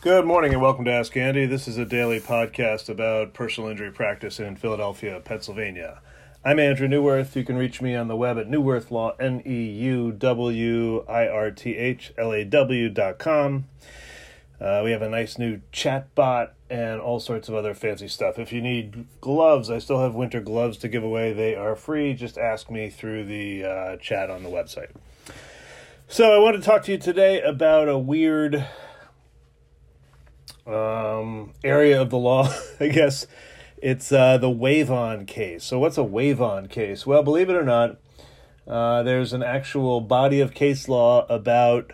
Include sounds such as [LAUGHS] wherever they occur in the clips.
Good morning and welcome to Ask Andy. This is a daily podcast about personal injury practice in Philadelphia, Pennsylvania. I'm Andrew Neuwirth. You can reach me on the web at Neuwirth Law, N E U W I R T H L A W dot com. Uh, we have a nice new chat bot and all sorts of other fancy stuff. If you need gloves, I still have winter gloves to give away. They are free. Just ask me through the uh, chat on the website. So, I want to talk to you today about a weird um, area of the law, [LAUGHS] I guess. It's uh, the wave on case. So, what's a wave on case? Well, believe it or not, uh, there's an actual body of case law about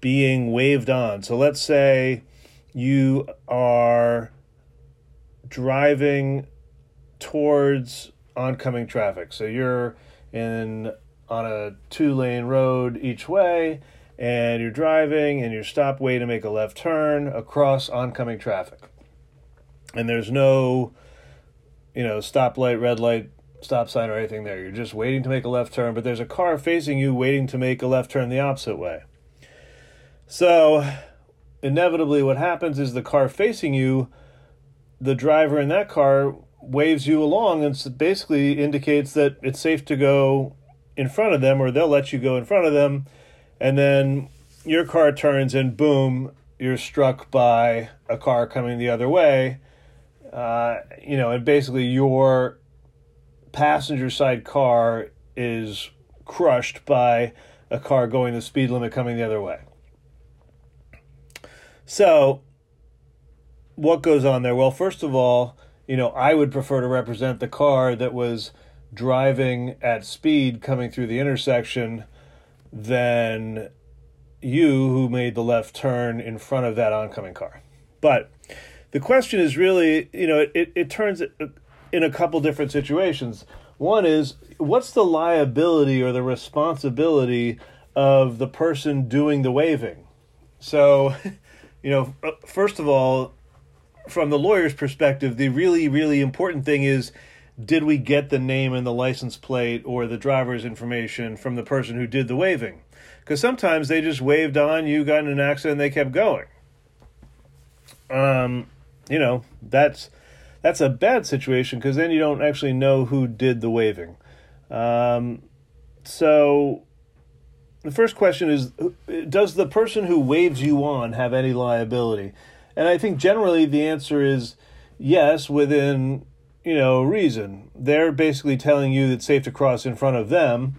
being waved on. So, let's say you are driving towards oncoming traffic. So, you're in on a two lane road each way and you're driving and you're stop way to make a left turn across oncoming traffic. And there's no, you know, stoplight, red light, stop sign, or anything there. You're just waiting to make a left turn, but there's a car facing you waiting to make a left turn the opposite way. So, inevitably, what happens is the car facing you, the driver in that car waves you along and basically indicates that it's safe to go in front of them or they'll let you go in front of them and then your car turns and boom, you're struck by a car coming the other way. Uh, you know, and basically your passenger side car is crushed by a car going the speed limit coming the other way. So, what goes on there? Well, first of all, you know, I would prefer to represent the car that was driving at speed coming through the intersection than you who made the left turn in front of that oncoming car. But the question is really, you know, it, it turns in a couple different situations. One is what's the liability or the responsibility of the person doing the waving? So, [LAUGHS] you know, uh, first of all, from the lawyer's perspective, the really, really important thing is did we get the name and the license plate or the driver's information from the person who did the waving? Because sometimes they just waved on, you got in an accident, they kept going. Um, you know, that's that's a bad situation because then you don't actually know who did the waving. Um, so the first question is Does the person who waves you on have any liability? And I think generally the answer is yes, within you know, reason. They're basically telling you it's safe to cross in front of them.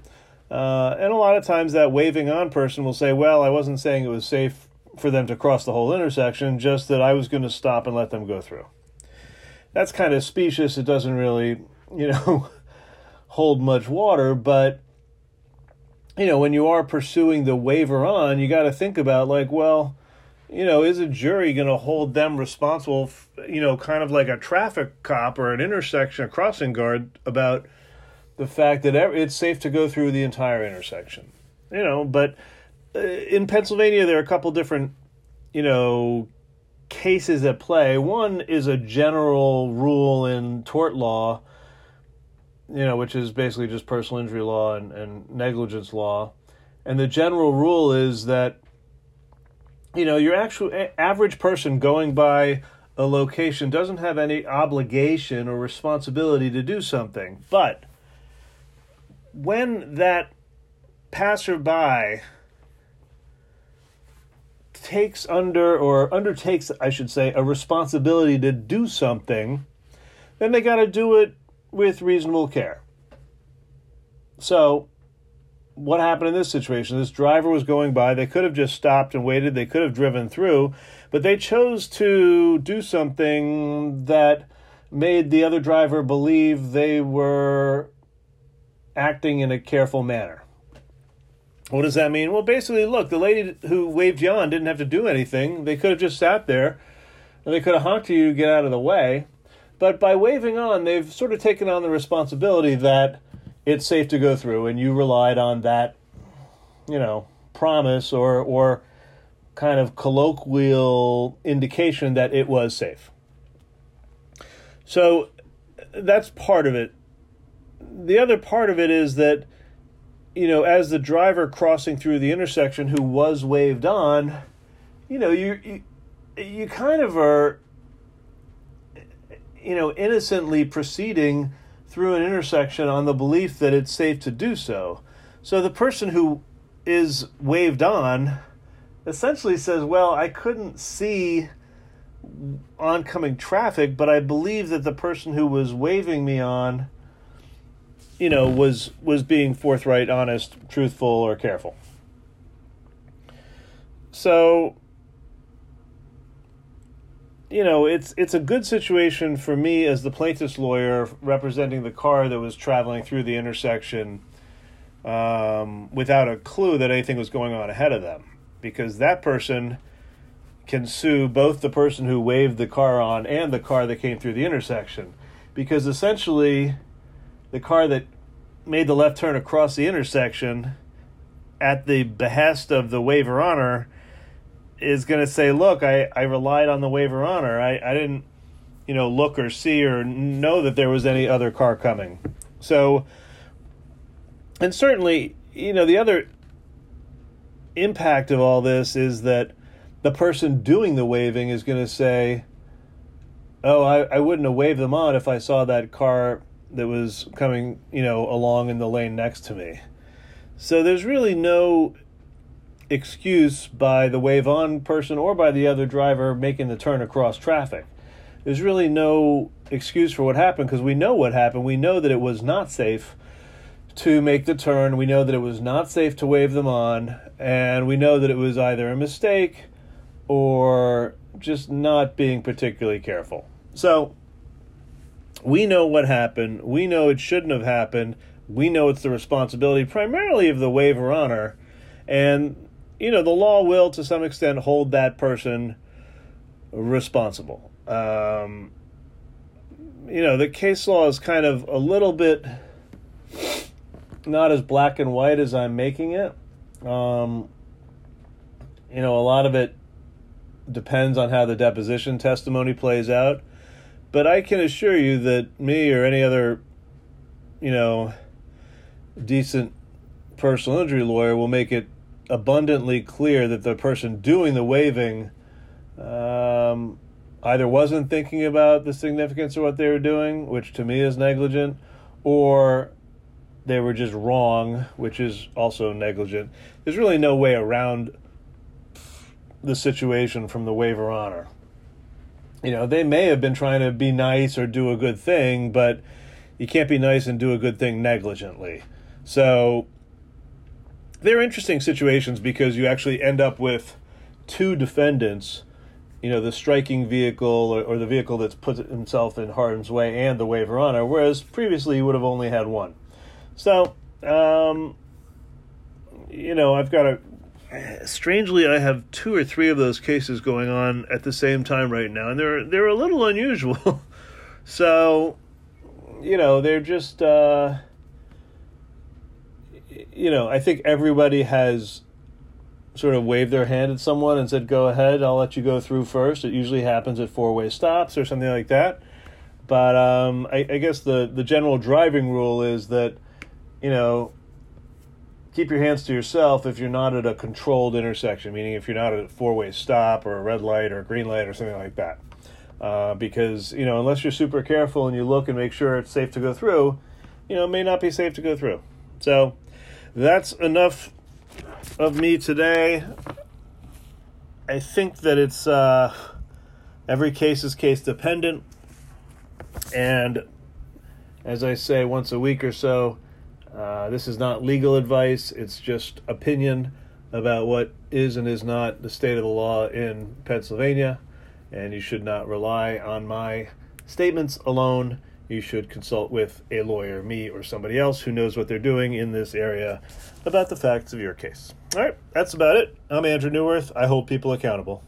Uh, and a lot of times that waving on person will say, well, I wasn't saying it was safe for them to cross the whole intersection, just that I was going to stop and let them go through. That's kind of specious. It doesn't really, [LAUGHS] you know, hold much water, but you know, when you are pursuing the waiver on, you got to think about like, well, you know, is a jury going to hold them responsible, you know, kind of like a traffic cop or an intersection, a crossing guard about the fact that it's safe to go through the entire intersection? You know, but uh, in Pennsylvania, there are a couple different, you know, cases at play. One is a general rule in tort law, you know, which is basically just personal injury law and, and negligence law. And the general rule is that you know, your actual average person going by a location doesn't have any obligation or responsibility to do something. But when that passerby takes under or undertakes, I should say, a responsibility to do something, then they got to do it with reasonable care. So, what happened in this situation? This driver was going by. They could have just stopped and waited. They could have driven through, but they chose to do something that made the other driver believe they were acting in a careful manner. What does that mean? Well, basically, look, the lady who waved you on didn't have to do anything. They could have just sat there and they could have honked you get out of the way. But by waving on, they've sort of taken on the responsibility that it's safe to go through, and you relied on that, you know, promise or or kind of colloquial indication that it was safe. So that's part of it. The other part of it is that, you know, as the driver crossing through the intersection who was waved on, you know, you, you you kind of are, you know, innocently proceeding through an intersection on the belief that it's safe to do so. So the person who is waved on essentially says, Well, I couldn't see oncoming traffic, but I believe that the person who was waving me on, you know, was was being forthright, honest, truthful, or careful. So, you know, it's it's a good situation for me as the plaintiff's lawyer representing the car that was traveling through the intersection um, without a clue that anything was going on ahead of them, because that person can sue both the person who waved the car on and the car that came through the intersection, because essentially, the car that made the left turn across the intersection at the behest of the waiver honor is going to say, look, I, I relied on the waiver honor. I, I didn't, you know, look or see or know that there was any other car coming. So, and certainly, you know, the other impact of all this is that the person doing the waving is going to say, oh, I, I wouldn't have waved them on if I saw that car that was coming, you know, along in the lane next to me. So there's really no excuse by the wave on person or by the other driver making the turn across traffic. There's really no excuse for what happened because we know what happened. We know that it was not safe to make the turn. We know that it was not safe to wave them on. And we know that it was either a mistake or just not being particularly careful. So we know what happened. We know it shouldn't have happened. We know it's the responsibility primarily of the waiver honor. And you know, the law will to some extent hold that person responsible. Um, you know, the case law is kind of a little bit not as black and white as I'm making it. Um, you know, a lot of it depends on how the deposition testimony plays out. But I can assure you that me or any other, you know, decent personal injury lawyer will make it abundantly clear that the person doing the waving um, either wasn't thinking about the significance of what they were doing, which to me is negligent, or they were just wrong, which is also negligent. There's really no way around the situation from the waiver honor. You know, they may have been trying to be nice or do a good thing, but you can't be nice and do a good thing negligently. So they're interesting situations because you actually end up with two defendants you know the striking vehicle or, or, the vehicle that's put himself in harm's way and the waiver honor whereas previously you would have only had one. So um, you know i've got a strangely i have two or three of those cases going on at the same time right now and they're they're a little unusual. [LAUGHS] So you know they're just uh, you know, I think everybody has sort of waved their hand at someone and said, "Go ahead, I'll let you go through first. It usually happens at four-way stops or something like that. But um, I, I guess the the general driving rule is that, you know, keep your hands to yourself if you're not at a controlled intersection, meaning if you're not at a four-way stop or a red light or a green light or something like that. Uh, because you know, unless you're super careful and you look and make sure it's safe to go through, you know, it may not be safe to go through. So that's enough of me today. I think that it's uh, every case is case dependent, and as I say once a week or so, uh, this is not legal advice. It's just opinion about what is and is not the state of the law in Pennsylvania, and you should not rely on my statements alone you should consult with a lawyer, me, or somebody else who knows what they're doing in this area about the facts of your case. All right, that's about it. I'm Andrew Neuwirth. I hold people accountable.